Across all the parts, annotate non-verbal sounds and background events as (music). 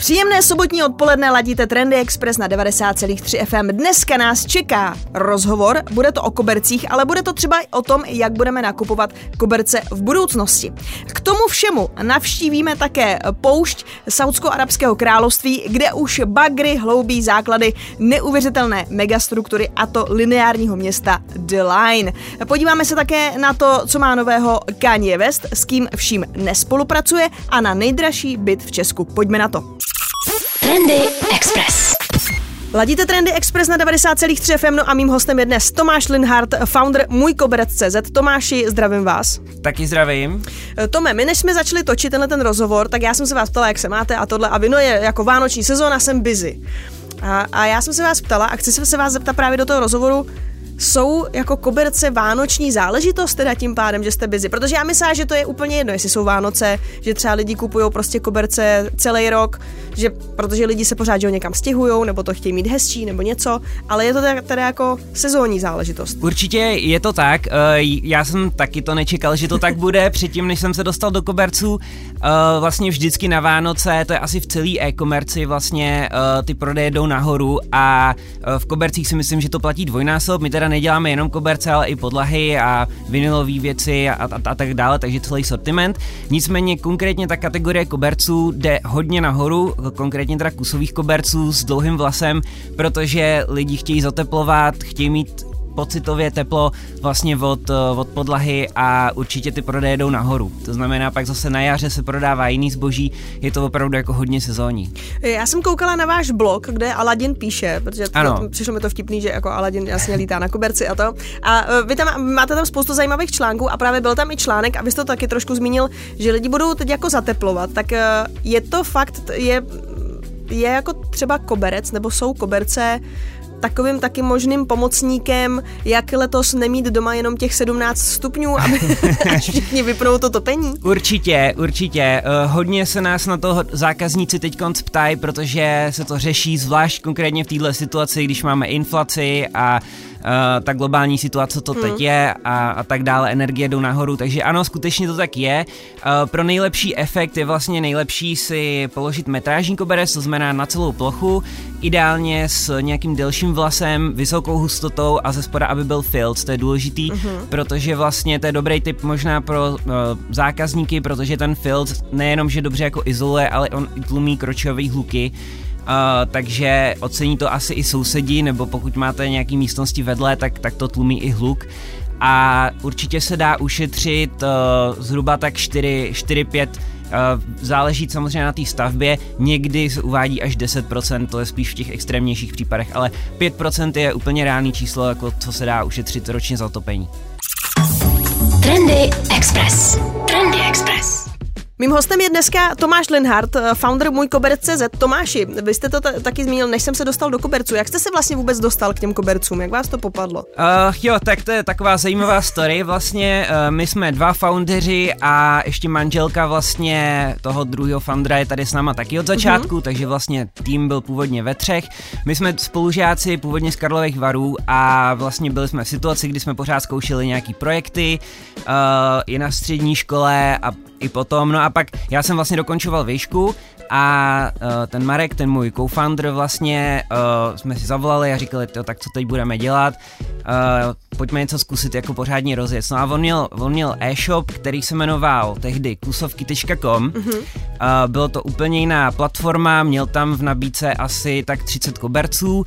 Příjemné sobotní odpoledne ladíte Trendy Express na 90,3 FM. Dneska nás čeká rozhovor, bude to o kobercích, ale bude to třeba i o tom, jak budeme nakupovat koberce v budoucnosti. K tomu všemu navštívíme také poušť Saudsko-Arabského království, kde už bagry hloubí základy neuvěřitelné megastruktury a to lineárního města The Line. Podíváme se také na to, co má nového Kanye West, s kým vším nespolupracuje a na nejdražší byt v Česku. Pojďme na to. Trendy Express. Ladíte Trendy Express na 90,3 FM, no a mým hostem je dnes Tomáš Linhardt, founder Můj koberec.cz. Tomáši, zdravím vás. Taky zdravím. Tome, my než jsme začali točit tenhle ten rozhovor, tak já jsem se vás ptala, jak se máte a tohle. A vino je jako vánoční sezóna, jsem busy. A, a já jsem se vás ptala a chci se vás zeptat právě do toho rozhovoru, jsou jako koberce vánoční záležitost teda tím pádem, že jste busy? Protože já myslím, že to je úplně jedno, jestli jsou Vánoce, že třeba lidi kupují prostě koberce celý rok, že protože lidi se pořád že někam stěhují, nebo to chtějí mít hezčí, nebo něco, ale je to teda, teda jako sezónní záležitost. Určitě je to tak. Eh, já jsem taky to nečekal, že to tak (laughs) bude. Předtím, než jsem se dostal do koberců, eh, vlastně vždycky na Vánoce, to je asi v celé e-komerci, vlastně eh, ty prodeje jdou nahoru a v kobercích si myslím, že to platí dvojnásob. My teda neděláme jenom koberce, ale i podlahy a vinilové věci a, a, a tak dále, takže celý sortiment. Nicméně konkrétně ta kategorie koberců jde hodně nahoru, konkrétně teda kusových koberců s dlouhým vlasem, protože lidi chtějí zateplovat, chtějí mít pocitově teplo vlastně od, eh, od podlahy a určitě ty prodeje jdou nahoru. To znamená, pak zase na jaře se prodává jiný zboží, je to opravdu jako hodně sezónní. Já jsem koukala na váš blog, kde Aladin píše, protože ano. přišlo mi to vtipný, že jako Aladin jasně lítá na koberci a to. A eh, vy tam máte tam spoustu zajímavých článků a právě byl tam i článek, a vy jste to taky trošku zmínil, že lidi budou teď jako zateplovat, tak eh, je to fakt, je je jako třeba koberec, nebo jsou koberce takovým taky možným pomocníkem, jak letos nemít doma jenom těch 17 stupňů, aby (laughs) všichni vypnou to topení? Určitě, určitě. Uh, hodně se nás na to zákazníci teď ptají, protože se to řeší zvlášť konkrétně v této situaci, když máme inflaci a ta globální situace to hmm. teď je a, a tak dále, energie jdou nahoru, takže ano, skutečně to tak je. Uh, pro nejlepší efekt je vlastně nejlepší si položit metrážní koberec, to znamená na celou plochu, ideálně s nějakým delším vlasem, vysokou hustotou a ze spoda, aby byl filc, to je důležitý, uh-huh. protože vlastně to je dobrý tip možná pro uh, zákazníky, protože ten filc nejenom, že dobře jako izoluje, ale on tlumí kročové hluky, takže ocení to asi i sousedí, nebo pokud máte nějaký místnosti vedle, tak, tak to tlumí i hluk. A určitě se dá ušetřit uh, zhruba tak 4-5 Uh, záleží samozřejmě na té stavbě, někdy se uvádí až 10%, to je spíš v těch extrémnějších případech, ale 5% je úplně reálný číslo, jako co se dá ušetřit ročně za otopení. Trendy Express. Trendy Express. Mým hostem je dneska Tomáš Linhardt, eh, founder můj koberec.cz. Tomáši, vy jste to t- taky zmínil, než jsem se dostal do koberců. Jak jste se vlastně vůbec dostal k těm kobercům? Jak vás to popadlo? Uh, jo, tak to je taková zajímavá story. Vlastně uh, my jsme dva foundeři a ještě manželka vlastně toho druhého foundera je tady s náma taky od začátku, uh-huh. takže vlastně tým byl původně ve třech. My jsme spolužáci původně z Karlových varů a vlastně byli jsme v situaci, kdy jsme pořád zkoušeli nějaký projekty uh, i na střední škole a i potom. No a pak já jsem vlastně dokončoval výšku a uh, ten Marek, ten můj co-founder vlastně, uh, jsme si zavolali a říkali, to, tak co teď budeme dělat, uh, pojďme něco zkusit jako pořádně rozjet. No a on měl, on měl e-shop, který se jmenoval tehdy kusovky.com, mm-hmm. uh, bylo to úplně jiná platforma, měl tam v nabídce asi tak 30 koberců, uh,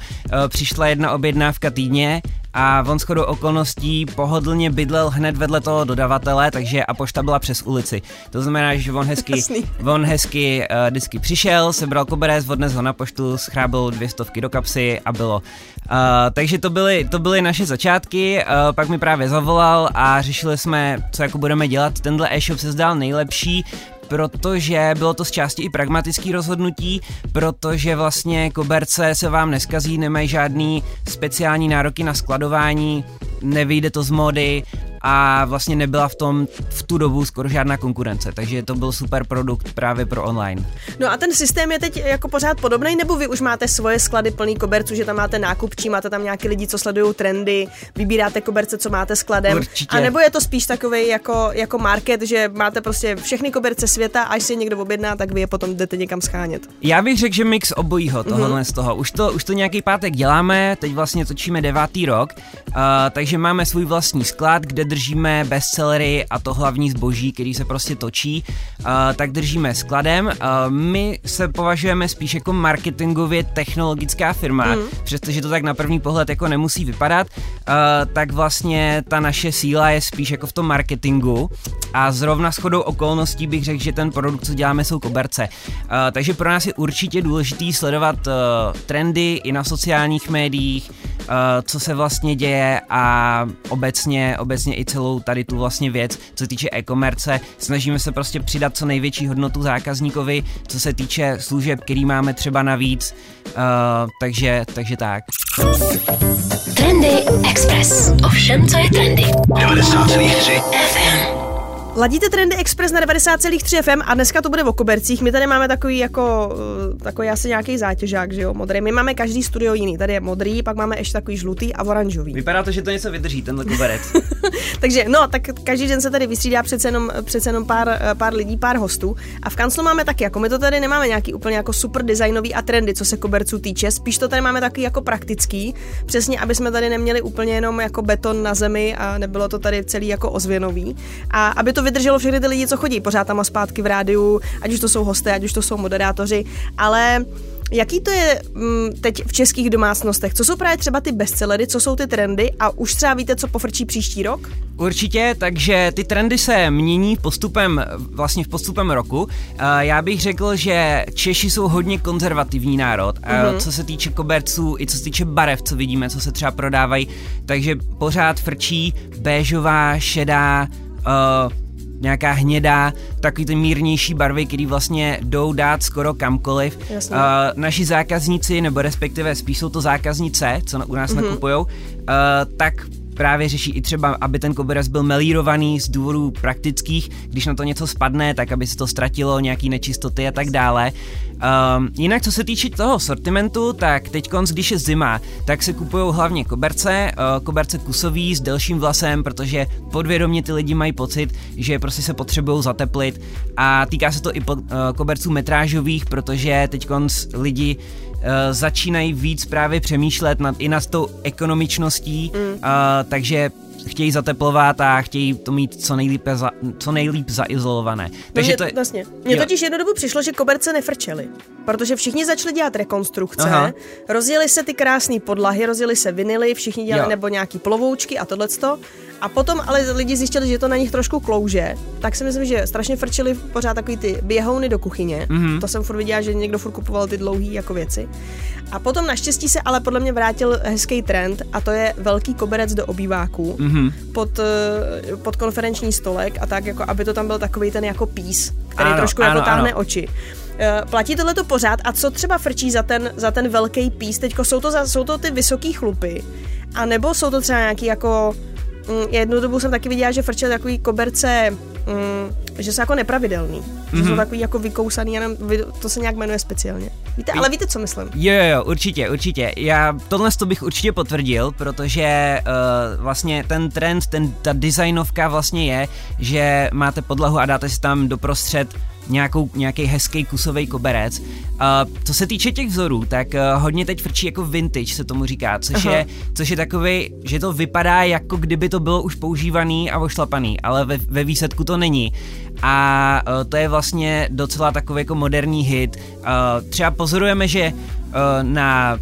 přišla jedna objednávka týdně a on shodou okolností pohodlně bydlel hned vedle toho dodavatele, takže a pošta byla přes ulici. To znamená, že on hezky, on hezky uh, vždycky přišel, sebral koberec, odnes ho na poštu, schrábil dvě stovky do kapsy a bylo. Uh, takže to byly, to byly naše začátky, uh, pak mi právě zavolal a řešili jsme, co jako budeme dělat. Tenhle e-shop se zdál nejlepší, protože bylo to z části i pragmatický rozhodnutí, protože vlastně koberce se vám neskazí, nemají žádný speciální nároky na skladování, nevyjde to z mody a vlastně nebyla v tom v tu dobu skoro žádná konkurence, takže to byl super produkt právě pro online. No a ten systém je teď jako pořád podobný, nebo vy už máte svoje sklady plný koberců, že tam máte nákupčí, máte tam nějaký lidi, co sledují trendy, vybíráte koberce, co máte skladem, Určitě. a nebo je to spíš takový jako, jako market, že máte prostě všechny koberce světa a až si je někdo objedná, tak vy je potom jdete někam schánět. Já bych řekl, že mix obojího tohohle mm-hmm. z toho. Už to, už to nějaký pátek děláme, teď vlastně točíme devátý rok, uh, takže máme svůj vlastní sklad, kde držíme bestsellery a to hlavní zboží, který se prostě točí, uh, tak držíme skladem. Uh, my se považujeme spíš jako marketingově technologická firma, mm. přestože to tak na první pohled jako nemusí vypadat, uh, tak vlastně ta naše síla je spíš jako v tom marketingu a zrovna shodou okolností bych řekl, že ten produkt, co děláme, jsou koberce. Uh, takže pro nás je určitě důležitý sledovat uh, trendy i na sociálních médiích, uh, co se vlastně děje a obecně, obecně i celou tady tu vlastně věc, co se týče e-commerce. Snažíme se prostě přidat co největší hodnotu zákazníkovi, co se týče služeb, který máme třeba navíc, uh, takže, takže tak. Trendy Express. Ovšem, co je trendy. 90,3 FM. Ladíte Trendy Express na 90,3 FM a dneska to bude o kobercích. My tady máme takový jako, eh, takový asi nějaký zátěžák, že jo, modrý. My máme každý studio jiný. Tady je modrý, pak máme ještě takový žlutý a oranžový. Vypadá to, že to něco vydrží, tenhle koberec. (laughs) Takže no, tak každý den se tady vystřídá přece jenom, přece jenom pár, eh, pár lidí, pár hostů. A v kanclu máme taky, jako my to tady nemáme nějaký úplně jako super designový a trendy, co se koberců týče. Spíš to tady máme taky jako praktický, přesně, aby jsme tady neměli úplně jenom jako beton na zemi a nebylo to tady celý jako ozvěnový. A aby to vydrželo všechny ty lidi, co chodí pořád tam a zpátky v rádiu, ať už to jsou hosté, ať už to jsou moderátoři, ale Jaký to je mm, teď v českých domácnostech? Co jsou právě třeba ty bestsellery, co jsou ty trendy a už třeba víte, co pofrčí příští rok? Určitě, takže ty trendy se mění postupem, vlastně v postupem roku. Eh, Já bych řekl, že Češi jsou hodně konzervativní národ, mm-hmm. co se týče koberců, i co se týče barev, co vidíme, co se třeba prodávají, takže pořád frčí béžová, šedá, uh, nějaká hnědá, takový ty mírnější barvy, které vlastně jdou dát skoro kamkoliv. Jasně. Uh, naši zákazníci, nebo respektive spíš jsou to zákaznice, co u nás mm-hmm. nakupujou, uh, tak právě řeší i třeba, aby ten koberec byl melírovaný z důvodů praktických, když na to něco spadne, tak aby se to ztratilo, nějaký nečistoty a tak dále. Um, jinak co se týče toho sortimentu, tak teď když je zima, tak se kupují hlavně koberce, uh, koberce kusový s delším vlasem, protože podvědomě ty lidi mají pocit, že prostě se potřebují zateplit. A týká se to i po, uh, koberců metrážových, protože teď lidi uh, začínají víc právě přemýšlet nad, i nad tou ekonomičností, mm. uh, takže chtějí zateplovat a chtějí to mít co nejlíp, za, co nejlíp zaizolované. Takže Mně, to je, vlastně. Mně totiž jednu dobu přišlo, že koberce nefrčely, protože všichni začali dělat rekonstrukce, Aha. rozjeli se ty krásné podlahy, rozjeli se vinily, všichni dělali Jo. nebo nějaký plovoučky a tohleto. A potom ale lidi zjistili, že to na nich trošku klouže, tak si myslím, že strašně frčely pořád takový ty běhouny do kuchyně. Mm-hmm. To jsem furt viděla, že někdo furt kupoval ty dlouhý jako věci. A potom naštěstí se ale podle mě vrátil hezký trend a to je velký koberec do obýváků mm-hmm. pod, eh, pod konferenční stolek a tak, jako aby to tam byl takový ten jako pís, který Ano, trošku ano, jako táhne ano. oči. Eh, Platí tohle to pořád a co třeba frčí za ten, za ten velký pís? Teďko jsou to, za, jsou to ty vysoký chlupy, a nebo jsou to třeba nějaký jako jednu dobu jsem taky viděla, že frčely takový koberce, mm, že jsou jako nepravidelný. Mm-hmm. Že jsou takový jako vykousaný, vy- to se nějak jmenuje speciálně. Víte, ale víte, co myslím? Jo, jo, jo, určitě, určitě. Já tohle to bych určitě potvrdil, protože uh, vlastně ten trend, ten, ta designovka vlastně je, že máte podlahu a dáte si tam doprostřed nějakou, nějaký hezký kusový koberec. Uh, co se týče těch vzorů, tak uh, hodně teď frčí jako vintage, se tomu říká, což Aha. je, což je takový, že to vypadá jako kdyby to bylo už používaný a ošlapaný, ale ve, ve výsledku to není. A uh, to je vlastně docela takový jako moderní hit. Uh, třeba pozorujeme, že uh, na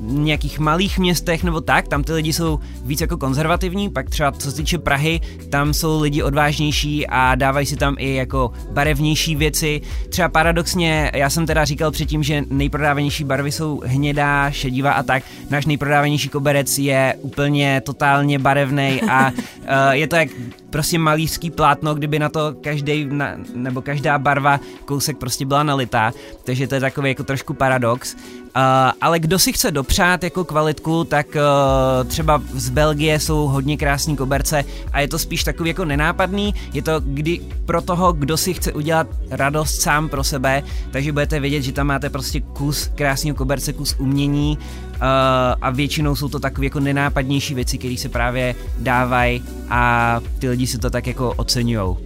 nějakých malých městech nebo tak, tam ty lidi jsou víc jako konzervativní, pak třeba co se týče Prahy, tam jsou lidi odvážnější a dávají si tam i jako barevnější věci. Třeba paradoxně, já jsem teda říkal předtím, že nejprodávanější barvy jsou hnědá, šedivá a tak. Náš nejprodávanější koberec je úplně totálně barevný a uh, (laughs) je to jak prostě malířský plátno, kdyby na to každý nebo každá barva kousek prostě byla nalitá, takže to je takový jako trošku paradox. Uh, ale kdo si chce dopřát jako kvalitku, tak uh, třeba z Belgie jsou hodně krásní koberce a je to spíš takový jako nenápadný, je to kdy pro toho, kdo si chce udělat radost sám pro sebe, takže budete vědět, že tam máte prostě kus krásného koberce, kus umění a většinou jsou to takové jako nenápadnější věci, které se právě dávají a ty lidi si to tak jako oceňují.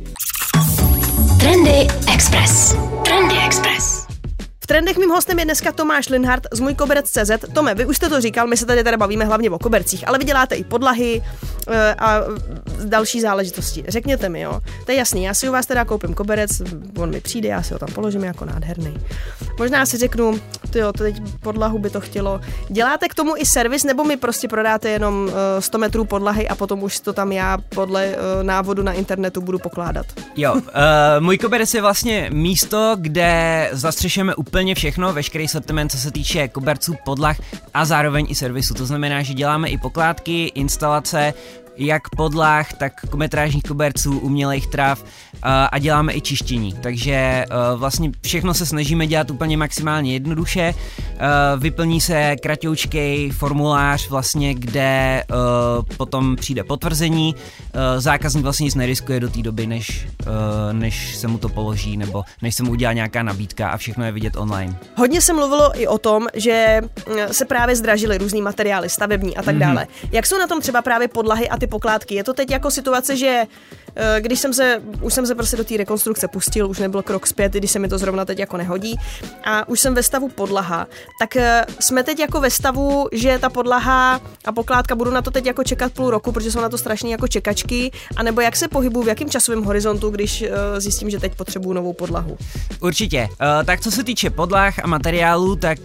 Trendy Express. Trendy Express. V trendech mým hostem je dneska Tomáš Linhardt z můj koberec.cz. Tome, vy už jste to říkal, my se tady teda bavíme hlavně o kobercích, ale vy děláte i podlahy eh, a další záležitosti. Řekněte mi, jo. To je jasný, já si u vás teda koupím koberec, on mi přijde, já si ho tam položím jako nádherný. Možná si řeknu, jo, to teď podlahu by to chtělo. Děláte k tomu i servis, nebo mi prostě prodáte jenom uh, 100 metrů podlahy a potom už to tam já podle uh, návodu na internetu budu pokládat? Jo, uh, můj koberec je vlastně místo, kde zastřešujeme úplně všechno, veškerý sortiment, co se týče koberců, podlah a zároveň i servisu. To znamená, že děláme i pokládky, instalace, jak podlah, tak kometrážních koberců, umělých trav a děláme i čištění. Takže vlastně všechno se snažíme dělat úplně maximálně jednoduše. Vyplní se kratoučkej formulář, vlastně, kde potom přijde potvrzení. Zákazník vlastně nic neriskuje do té doby, než, než se mu to položí nebo než se mu udělá nějaká nabídka a všechno je vidět online. Hodně se mluvilo i o tom, že se právě zdražily různý materiály, stavební a tak mm-hmm. dále. Jak jsou na tom třeba právě podlahy a ty pokládky? Je to teď jako situace, že když jsem se, už jsem se prostě do té rekonstrukce pustil, už nebyl krok zpět, když se mi to zrovna teď jako nehodí a už jsem ve stavu podlaha, tak eh, jsme teď jako ve stavu, že ta podlaha a pokládka budu na to teď jako čekat půl roku, protože jsou na to strašně jako čekačky, anebo jak se pohybu, v jakém časovém horizontu, když eh, zjistím, že teď potřebuju novou podlahu. Určitě. Tak co se týče podlah a materiálů, tak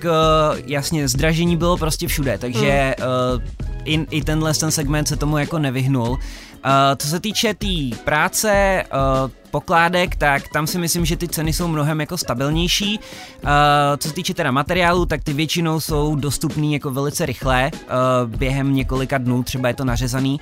jasně zdražení bylo prostě všude, takže hmm. i, i tenhle ten segment se tomu jako nevyhnul. Uh, co se týče té tý práce, uh, pokládek, tak tam si myslím, že ty ceny jsou mnohem jako stabilnější. Uh, co se týče teda materiálu, tak ty většinou jsou dostupný jako velice rychle, uh, během několika dnů, třeba je to nařezaný.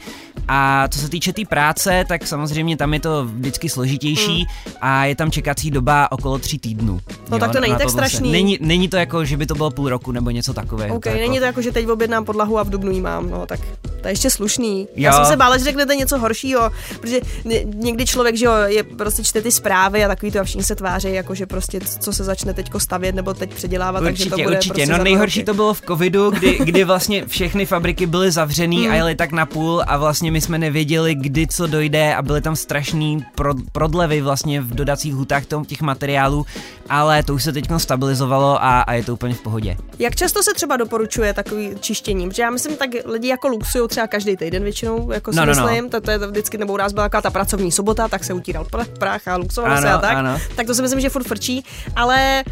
A co se týče té tý práce, tak samozřejmě tam je to vždycky složitější mm. a je tam čekací doba okolo tří týdnů. No jo, tak to není tak strašný. Není, není to jako, že by to bylo půl roku nebo něco takového. Ok, to není jako... to jako, že teď objednám podlahu a v dubnu ji mám, no tak to je ještě slušný. Jo. Já jsem se bála, že řeknete něco horšího, protože někdy člověk, že jo, je prostě čte ty zprávy a takový to a všichni se tváří, jako že prostě co se začne teďko stavět nebo teď předělávat, určitě, takže to bude určitě. Prostě no nejhorší to bylo v covidu, kdy, kdy vlastně všechny fabriky byly zavřený mm. a jeli tak na půl a vlastně my jsme nevěděli, kdy co dojde a byly tam strašný prodlevy vlastně v dodacích hutách těch materiálů, ale to už se teď stabilizovalo a, a je to úplně v pohodě. Jak často se třeba doporučuje takový čištění? Protože já myslím, tak lidi jako luxují třeba každý týden většinou, jako si no, no, no. myslím, no. To, to, je vždycky, nebo u nás byla ta pracovní sobota, tak se utíral prach a luxovalo se a tak. Ano. Tak to si myslím, že furt frčí, ale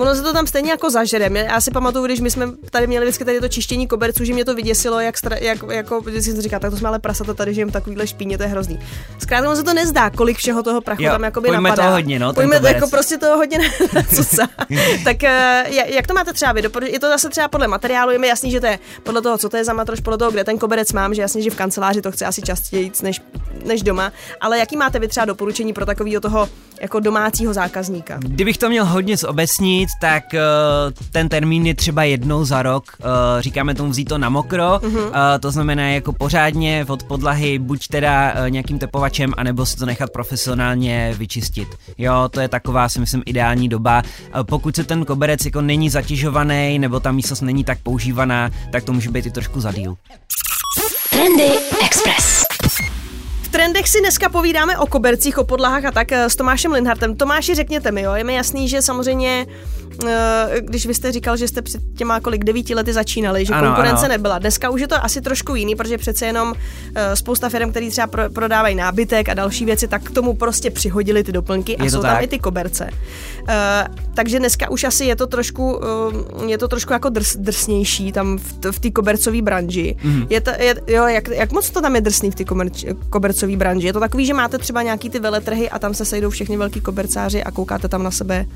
ono se to tam stejně jako zažere. Já si pamatuju, když my jsme tady měli vždycky tady to čištění koberců, že mě to vyděsilo, jak, stra, jak jako vždycky jsem říkal, tak to jsme ale prasata tady, že jim takovýhle špíně, to je hrozný. Zkrátka se to nezdá, kolik všeho toho prachu jo, tam jakoby napadá. toho hodně, no, pojďme to jako prostě toho hodně na (laughs) Tak eh, jak to máte třeba vy? Je to zase třeba podle materiálu, je mi jasný, že to je podle toho, co to je za matroš, podle toho, kde ten koberec mám, že jasně, že v kanceláři to chce asi častěji než, než doma. Ale jaký máte vy třeba doporučení pro takového toho jako domácího zákazníka? Kdybych to měl hodně zobecnit, tak uh, ten termín je třeba jednou za rok. Uh, říkáme tomu vzít to na mokro, uh, to znamená jako pořádně od podlahy buď teda uh, nějakým tepovačem, anebo si to nechat profesionálně vyčistit. Jo, to je taková si myslím ideální doba. Uh, pokud se ten koberec jako není zatěžovaný, nebo ta místnost není tak používaná, tak to může být i trošku zadíl. Trendy Express trendech si dneska povídáme o kobercích, o podlahách a tak eh, s Tomášem Linhartem. Tomáši, řekněte mi, jo, je mi jasný, že samozřejmě Eh, když vy jste říkal, že jste před těma kolik devíti lety začínali, že ano, konkurence ano. nebyla. Dneska už je to asi trošku jiný, protože přece jenom eh, spousta firm, který třeba pro, prodávají nábytek a další věci, tak k tomu prostě přihodili ty doplňky a jsou tak? tam i ty koberce. Takže dneska už asi je to trošku, je to trošku jako drs, drsnější tam v, v té kobercové branži. Mm. Je to, je, jo, jak, jak moc to tam je drsný v té kobercové branži? Je to takový, že máte třeba nějaký ty veletrhy a tam se sejdou všichni velký kobercáři a koukáte tam na sebe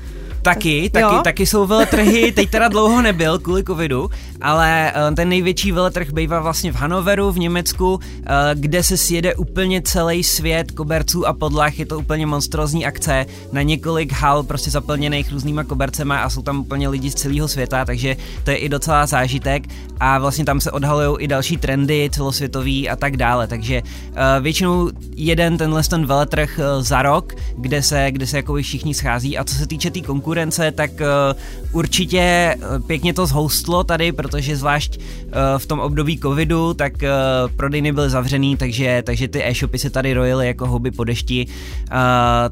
Taky, taky, Jo? taky jsou veletrhy, teď teda dlouho nebyl kvůli covidu, ale eh, ten největší veletrh bývá vlastně v Hanoveru v Německu, eh, kde se sjede úplně celý svět koberců a podlah, je to úplně monstrózní akce. Na několik hal prostě zaplněných různýma kobercema a jsou tam úplně lidi z celého světa, takže to je i docela zážitek. A vlastně tam se odhalují i další trendy celosvětový a tak dále, takže eh, většinou jeden tenhle ten veletrh za rok, kde se, kde se jako všichni schází. A co se týče té tý konkurence, tak uh, určitě eh, pěkně to zhoustlo tady, protože zvlášť uh, v tom období covidu, tak prodejny byly zavřený, takže, takže ty e-shopy se tady rojily jako houby po dešti,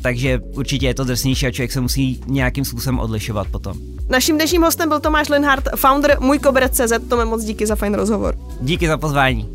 takže určitě je to drsnější a člověk se musí nějakým způsobem odlišovat potom. Naším dnešním hostem byl Tomáš Linhardt, founder Můj koberec.cz. Tome, moc díky za fajn rozhovor. Díky za pozvání.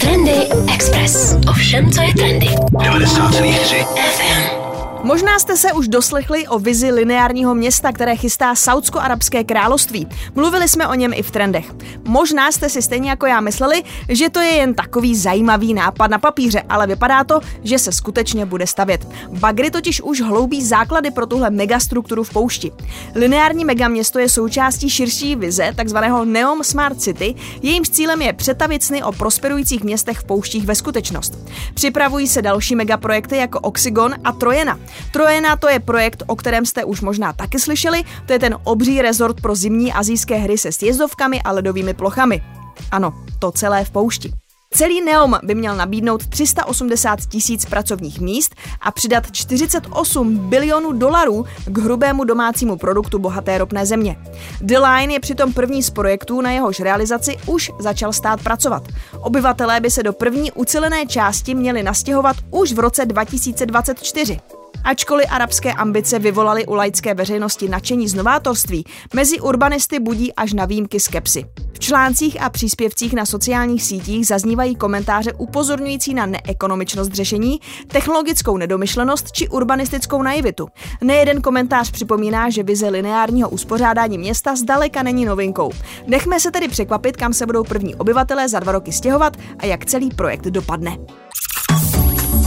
Trendy Express. Ovšem, co je trendy. 90,3 FM. Možná jste se už doslechli o vizi lineárního města, které chystá Saudsko-arabské království. Mluvili jsme o něm i v trendech. Možná jste si stejně jako já mysleli, že to je jen takový zajímavý nápad na papíře, ale vypadá to, že se skutečně bude stavět. Bagry totiž už hloubí základy pro tuhle megastrukturu v poušti. Lineární megaměsto je součástí širší vize, takzvaného Neom Smart City, jejímž cílem je přetavit sny o prosperujících městech v pouštích ve skutečnost. Připravují se další megaprojekty jako Oxygon a Trojena. Trojena to je projekt, o kterém jste už možná taky slyšeli, to je ten obří rezort pro zimní azijské hry se sjezdovkami a ledovými plochami. Ano, to celé v poušti. Celý Neom by měl nabídnout 380 tisíc pracovních míst a přidat 48 bilionů dolarů k hrubému domácímu produktu bohaté ropné země. The Line je přitom první z projektů, na jehož realizaci už začal stát pracovat. Obyvatelé by se do první ucelené části měli nastěhovat už v roce 2024. Ačkoliv arabské ambice vyvolaly u laické veřejnosti nadšení z novátorství, mezi urbanisty budí až na výjimky skepsy. V článcích a příspěvcích na sociálních sítích zaznívají komentáře upozorňující na neekonomičnost řešení, technologickou nedomyšlenost či urbanistickou naivitu. Nejeden komentář připomíná, že vize lineárního uspořádání města zdaleka není novinkou. Nechme se tedy překvapit, kam se budou první obyvatelé za dva roky stěhovat a jak celý projekt dopadne.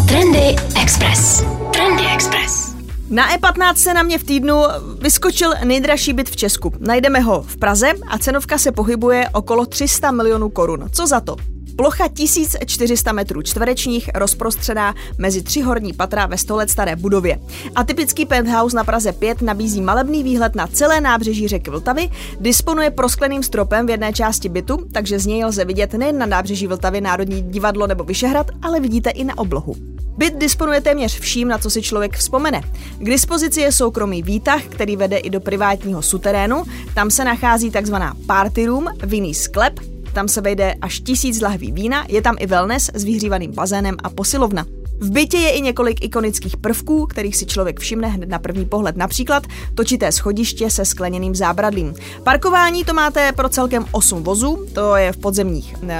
Trendy Express. Trendy Express. Na E15 se na mě v týdnu vyskočil nejdražší byt v Česku. Najdeme ho v Praze a cenovka se pohybuje okolo 300 milionů korun. Co za to? Plocha 1400 metrů čtverečních rozprostřená mezi tři horní patra ve 100 let staré budově. A typický penthouse na Praze 5 nabízí malebný výhled na celé nábřeží řeky Vltavy, disponuje proskleným stropem v jedné části bytu, takže z něj lze vidět nejen na nábřeží Vltavy Národní divadlo nebo Vyšehrad, ale vidíte i na oblohu. Byt disponuje téměř vším, na co si člověk vzpomene. K dispozici je soukromý výtah, který vede i do privátního suterénu. Tam se nachází takzvaná party room, vinný sklep, tam se vejde až tisíc lahví vína, je tam i wellness s vyhřívaným bazénem a posilovna. V bytě je i několik ikonických prvků, kterých si člověk všimne hned na první pohled. Například točité schodiště se skleněným zábradlím. Parkování to máte pro celkem 8 vozů, to je v podzemních e,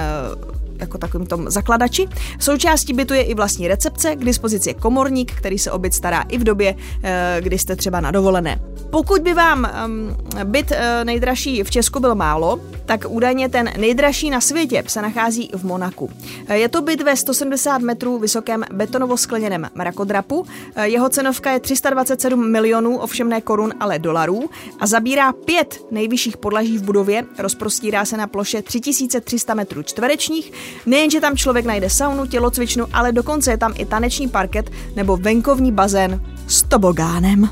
jako takovým tom zakladači. Součástí bytu je i vlastní recepce, k dispozici je komorník, který se o byt stará i v době, e, kdy jste třeba na dovolené. Pokud by vám um, byt uh, nejdražší v Česku byl málo, tak údajně ten nejdražší na světě se nachází v Monaku. Je to byt ve 170 metrů vysokém betonovo-skleněném mrakodrapu. Jeho cenovka je 327 milionů, ovšem ne korun, ale dolarů a zabírá pět nejvyšších podlaží v budově, rozprostírá se na ploše 3300 metrů čtverečních. Nejenže tam člověk najde saunu, tělocvičnu, ale dokonce je tam i taneční parket nebo venkovní bazén s tobogánem.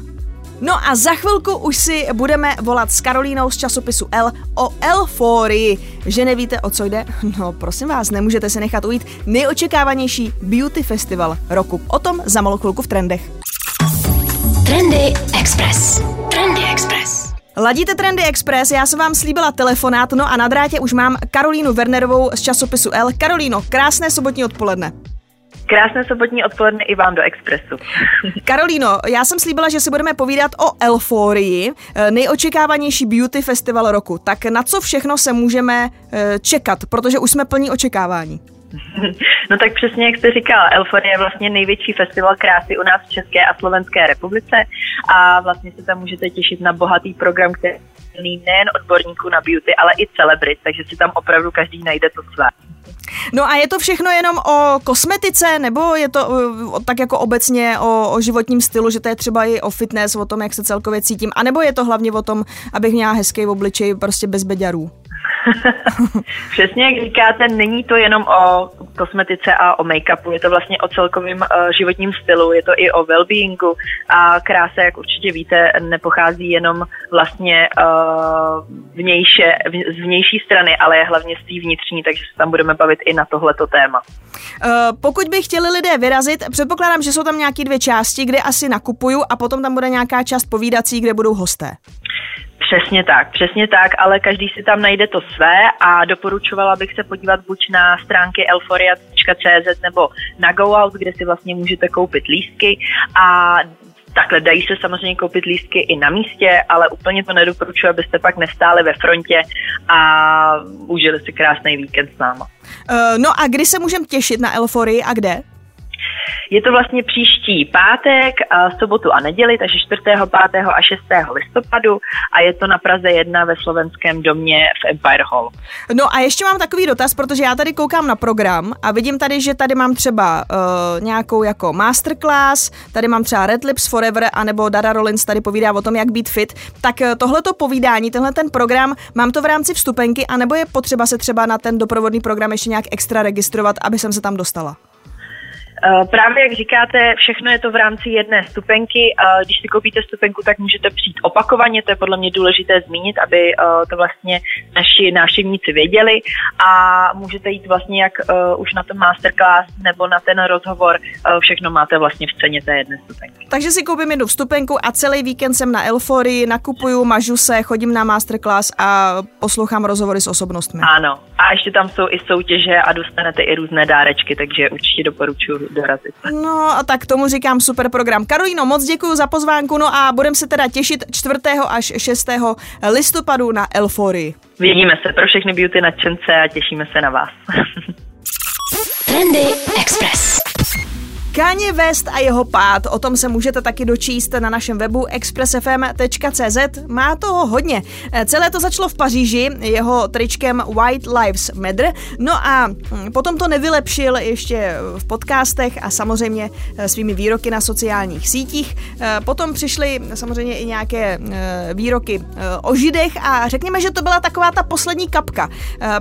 No a za chvilku už si budeme volat s Karolínou z časopisu L o Elforii. Že nevíte, o co jde? (laughs) No prosím vás, nemůžete se nechat ujít nejočekávanější beauty festival roku. O tom za malou chvilku v trendech. Trendy Express. Trendy Express. Ladíte Trendy Express, já jsem vám slíbila telefonát, no a na drátě už mám Karolínu Wernerovou z časopisu L. Karolíno, krásné sobotní odpoledne. Krásné sobotní odpoledne i vám do Expressu. (laughs) Karolíno, já jsem slíbila, že si budeme povídat o Elforii, nejočekávanější beauty festival roku. Tak na co všechno se můžeme eh, čekat, protože už jsme plní očekávání? (laughs) No tak přesně jak jste říkal, Elforie je vlastně největší festival krásy u nás v České a Slovenské republice a vlastně se tam můžete těšit na bohatý program, který nejen odborníků na beauty, ale i celebrit, takže si tam opravdu každý najde to své. No a je to všechno jenom o kosmetice, nebo je to uh, tak jako obecně o, o životním stylu, že to je třeba i o fitness, o tom, jak se celkově cítím, anebo je to hlavně o tom, abych měla hezký obličej prostě bez beďarů? (laughs) Přesně jak říkáte, není to jenom o kosmetice a o make-upu, je to vlastně o celkovém uh, životním stylu, je to i o well-beingu a krása, jak určitě víte, nepochází jenom vlastně uh, vnějše, v, z vnější strany, ale je hlavně z té vnitřní, takže se tam budeme bavit i na tohleto téma. Uh, pokud by chtěli lidé vyrazit, předpokládám, že jsou tam nějaké dvě části, kde asi nakupuju a potom tam bude nějaká část povídací, kde budou hosté. Přesně tak, přesně tak, ale každý si tam najde to své a doporučovala bych se podívat buď na stránky elforia.cz nebo na GoOut, kde si vlastně můžete koupit lístky a Takhle dají se samozřejmě koupit lístky i na místě, ale úplně to nedoporučuji, abyste pak nestáli ve frontě a užili si krásný víkend s náma. Uh, no a kdy se můžeme těšit na Elforii a kde? Je to vlastně příští pátek, sobotu a neděli, takže 4., 5. a 6. listopadu a je to na Praze 1 ve slovenském domě v Empire Hall. No a ještě mám takový dotaz, protože já tady koukám na program a vidím tady, že tady mám třeba uh, nějakou jako masterclass, tady mám třeba Red Lips Forever, anebo Dara Rollins tady povídá o tom, jak být fit. Tak uh, tohleto povídání, tenhle ten program, mám to v rámci vstupenky, anebo je potřeba se třeba na ten doprovodný program ještě nějak extra registrovat, aby jsem se tam dostala? Eh, právě jak říkáte, všechno je to v rámci jedné stupenky. Když si koupíte stupenku, tak můžete přijít opakovaně, to je podle mě důležité zmínit, aby eh, to vlastně naši návštěvníci věděli a můžete jít vlastně jak eh, už na ten masterclass nebo na ten rozhovor, všechno máte vlastně v ceně té jedné stupenky. Takže si koupím jednu vstupenku a celý víkend jsem na Elforii, nakupuju, mažu se, chodím na masterclass a poslouchám rozhovory s osobnostmi. Ano, a ještě tam jsou i soutěže a dostanete i různé dárečky, takže určitě doporučuji dorazit. No a tak tomu říkám super program. Karolino, moc děkuji za pozvánku, no a budeme se teda těšit 4. až 6. listopadu na Elforii. Vidíme se pro všechny beauty nadšence a těšíme se na vás. (laughs) Trendy Express. Kanye West a jeho pád, o tom se můžete taky dočíst na našem webu expressfm.cz. Má toho hodně. Celé to začalo v Paříži jeho tričkem White Lives Matter. No a hm, potom to nevylepšil ještě v podcastech a samozřejmě eh, svými výroky na sociálních sítích. Eh, potom přišly samozřejmě i nějaké eh, výroky o židech a řekněme, že to byla taková ta poslední kapka,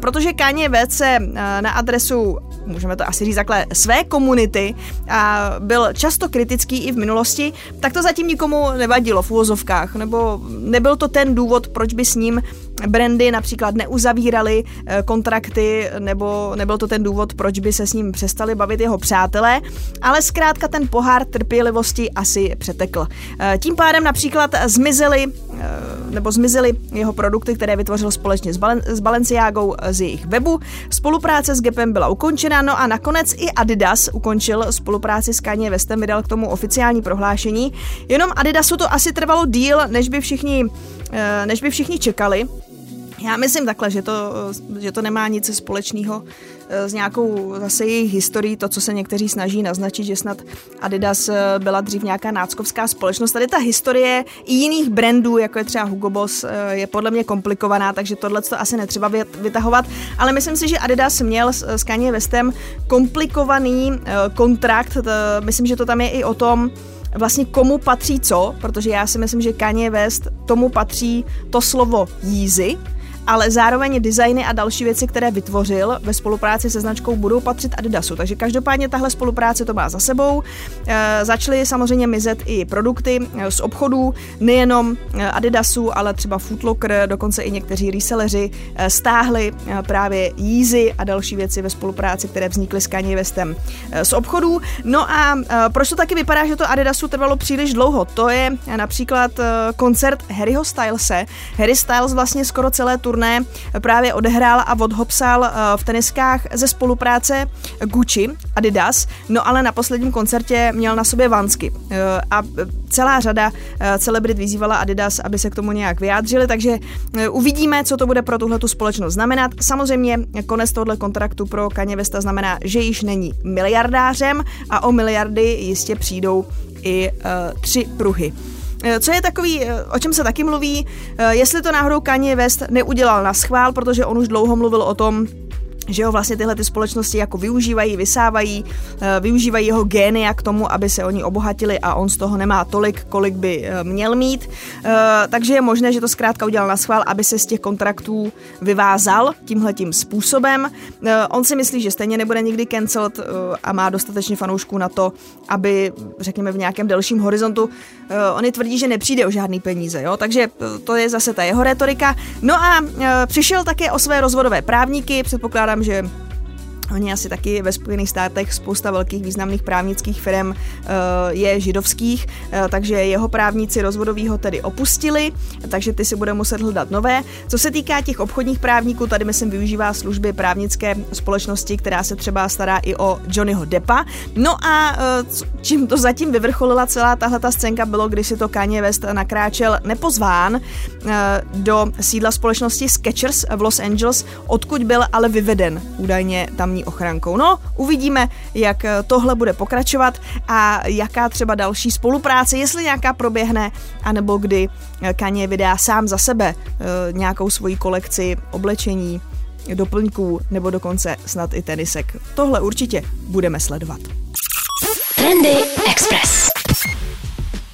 protože Kanye West se na adresu, můžeme to asi říct takhle, své komunity a byl často kritický i v minulosti, tak to zatím nikomu nevadilo v úvozovkách, nebo nebyl to ten důvod, proč by s ním brandy například neuzavíraly eh, kontrakty, nebo nebyl to ten důvod, proč by se s ním přestali bavit jeho přátelé, ale zkrátka ten pohár trpělivosti asi přetekl. Eh, tím pádem například zmizely, eh, nebo zmizely jeho produkty, které vytvořil společně s, Balen- s Balenciágou z jejich webu. Spolupráce s Gapem byla ukončena, no a nakonec i Adidas ukončil spolupráci s Kanye Westem, vydal k tomu oficiální prohlášení. Jenom Adidasu to asi trvalo díl, než by všichni, než by všichni čekali. Já myslím takhle, že to, že to nemá nic společného eh, s nějakou zase jejich historií, to, co se někteří snaží naznačit, že snad Adidas eh, byla dřív nějaká náckovská společnost. Tady ta historie i jiných brandů, jako je třeba Hugo Boss, eh, je podle mě komplikovaná, takže tohle to asi netřeba vytahovat, ale myslím si, že Adidas měl s Kanye Westem komplikovaný kontrakt, myslím, že to tam je i o tom, vlastně komu patří co, protože já si myslím, že Kanye West tomu patří to slovo Yeezy, ale zároveň designy a další věci, které vytvořil ve spolupráci se značkou, budou patřit Adidasu. Takže každopádně tahle spolupráce to má za sebou. E, začaly samozřejmě mizet i produkty e, z obchodů, nejenom e, Adidasu, ale třeba Footlocker, dokonce i někteří reselleři stáhli právě Yeezy a další věci ve spolupráci, které vznikly s Kanye Westem z obchodů. No a proč to taky vypadá, že to Adidasu trvalo příliš dlouho? To je například koncert Harryho Stylese. Harry Styles vlastně skoro celé turné turné právě odehrál a odhopsal eh, v teniskách ze spolupráce Gucci, Adidas, no ale na posledním koncertě měl na sobě vansky. Eh, a celá řada celebrit vyzývala Adidas, aby se k tomu nějak vyjádřili, takže uvidíme, co to bude pro tuhle společnost znamenat. Samozřejmě konec tohle kontraktu pro Kanye Westa znamená, že již není miliardářem a o miliardy jistě přijdou i tři pruhy. Eh, co je takový, eh, o čem se taky mluví, jestli to náhodou Kanye West neudělal na schvál, protože on už dlouho mluvil o tom, že ho vlastně tyhle ty společnosti jako využívají, vysávají, eh, využívají jeho gény k tomu, aby se oni obohatili a on z toho nemá tolik, kolik by eh, měl mít. Eh, takže je možné, že to zkrátka udělal na schvál, aby se z těch kontraktů vyvázal tímhletím způsobem. On si myslí, že stejně nebude nikdy cancelled a má dostatečně fanoušků na to, aby, řekněme, v nějakém delším horizontu, oni tvrdí, že nepřijde o žádný peníze, jo? takže to je zase ta jeho retorika. No a přišel také o své rozvodové právníky, předpokládám, že Oni asi taky ve Spojených státech spousta velkých významných právnických firm uh, je židovských, uh, takže jeho právníci rozvodovýho tedy opustili, takže ty si bude muset hledat nové. Co se týká těch obchodních právníků, tady myslím využívá služby právnické společnosti, která se třeba stará i o Johnnyho Deppa. No a uh, čím to zatím vyvrcholila celá tahle ta scénka bylo, když si to Kanye West nakráčel nepozván do sídla společnosti Skechers v Los Angeles, odkud byl ale vyveden údajně tamní civilní ochrankou. No, uvidíme, jak tohle bude pokračovat a jaká třeba další spolupráce, jestli nějaká proběhne, anebo kdy Kanye vydá sám za sebe eh, nějakou svoji kolekci oblečení, doplňků nebo dokonce snad i tenisek. Tohle určitě budeme sledovat. Trendy Express.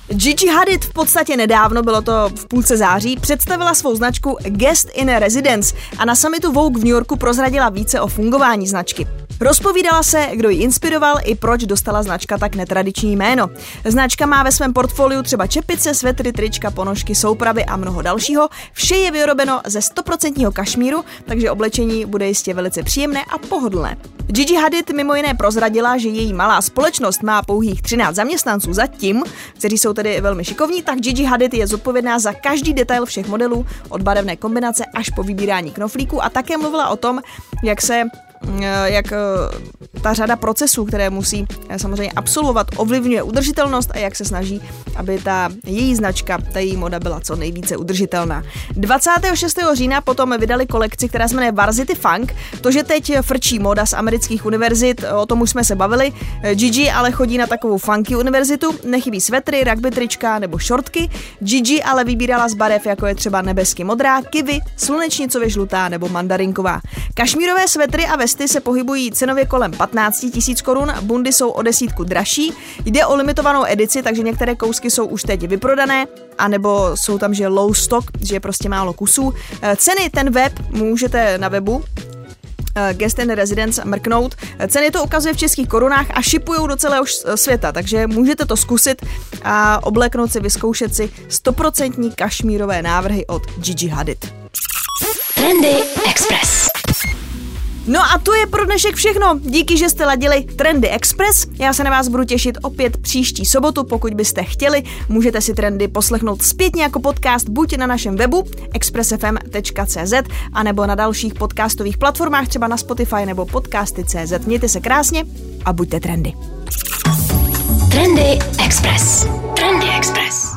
Gigi Hadid v podstatě nedávno, bylo to v půlce září, představila svou značku Guest in Residence a na summitu Vogue v New Yorku prozradila více o fungování značky. Rozpovídala se, kdo ji inspiroval i proč dostala značka tak netradiční jméno. Značka má ve svém portfoliu třeba čepice, svetry, trička, ponožky, soupravy a mnoho dalšího. Vše je vyrobeno ze 100% kašmíru, takže oblečení bude jistě velice příjemné a pohodlné. Gigi Hadid mimo jiné prozradila, že její malá společnost má pouhých 13 zaměstnanců zatím, kteří jsou tedy velmi šikovní, tak Gigi Hadid je zodpovědná za každý detail všech modelů, od barevné kombinace až po vybírání knoflíků a také mluvila o tom, jak se jak eh, ta řada procesů, které musí eh, samozřejmě absolvovat, ovlivňuje udržitelnost a jak se snaží, aby ta její značka, ta její moda byla co nejvíce udržitelná. 26. října potom vydali kolekci, která se jmenuje Varsity Funk. To, že teď frčí moda z amerických univerzit, o tom už jsme se bavili. Gigi ale chodí na takovou funky univerzitu, nechybí svetry, rugby trička nebo šortky. Gigi ale vybírala z barev, jako je třeba nebesky modrá, kivy, slunečnicově žlutá nebo mandarinková. Kašmírové svetry a vesty se pohybují cenově kolem 15 tisíc korun, bundy jsou o desítku dražší. Jde o limitovanou edici, takže některé kousky jsou už teď vyprodané, anebo jsou tam, že low stock, že je prostě málo kusů. Eh, ceny ten web můžete na webu eh, Guest and Residence mrknout. Ceny to ukazuje v českých korunách a šipují do celého světa, takže můžete to zkusit a obleknout si, vyzkoušet si 100% kašmírové návrhy od Gigi Hadid. Trendy Express. No a to je pro dnešek všechno. Díky, že jste ladili Trendy Express. Já se na vás budu těšit opět příští sobotu, pokud byste chtěli. Můžete si trendy poslechnout zpětně jako podcast buď na našem webu expressfm.cz a nebo na dalších podcastových platformách, třeba na Spotify nebo podcasty.cz. Mějte se krásně a buďte trendy. Trendy Express. Trendy Express.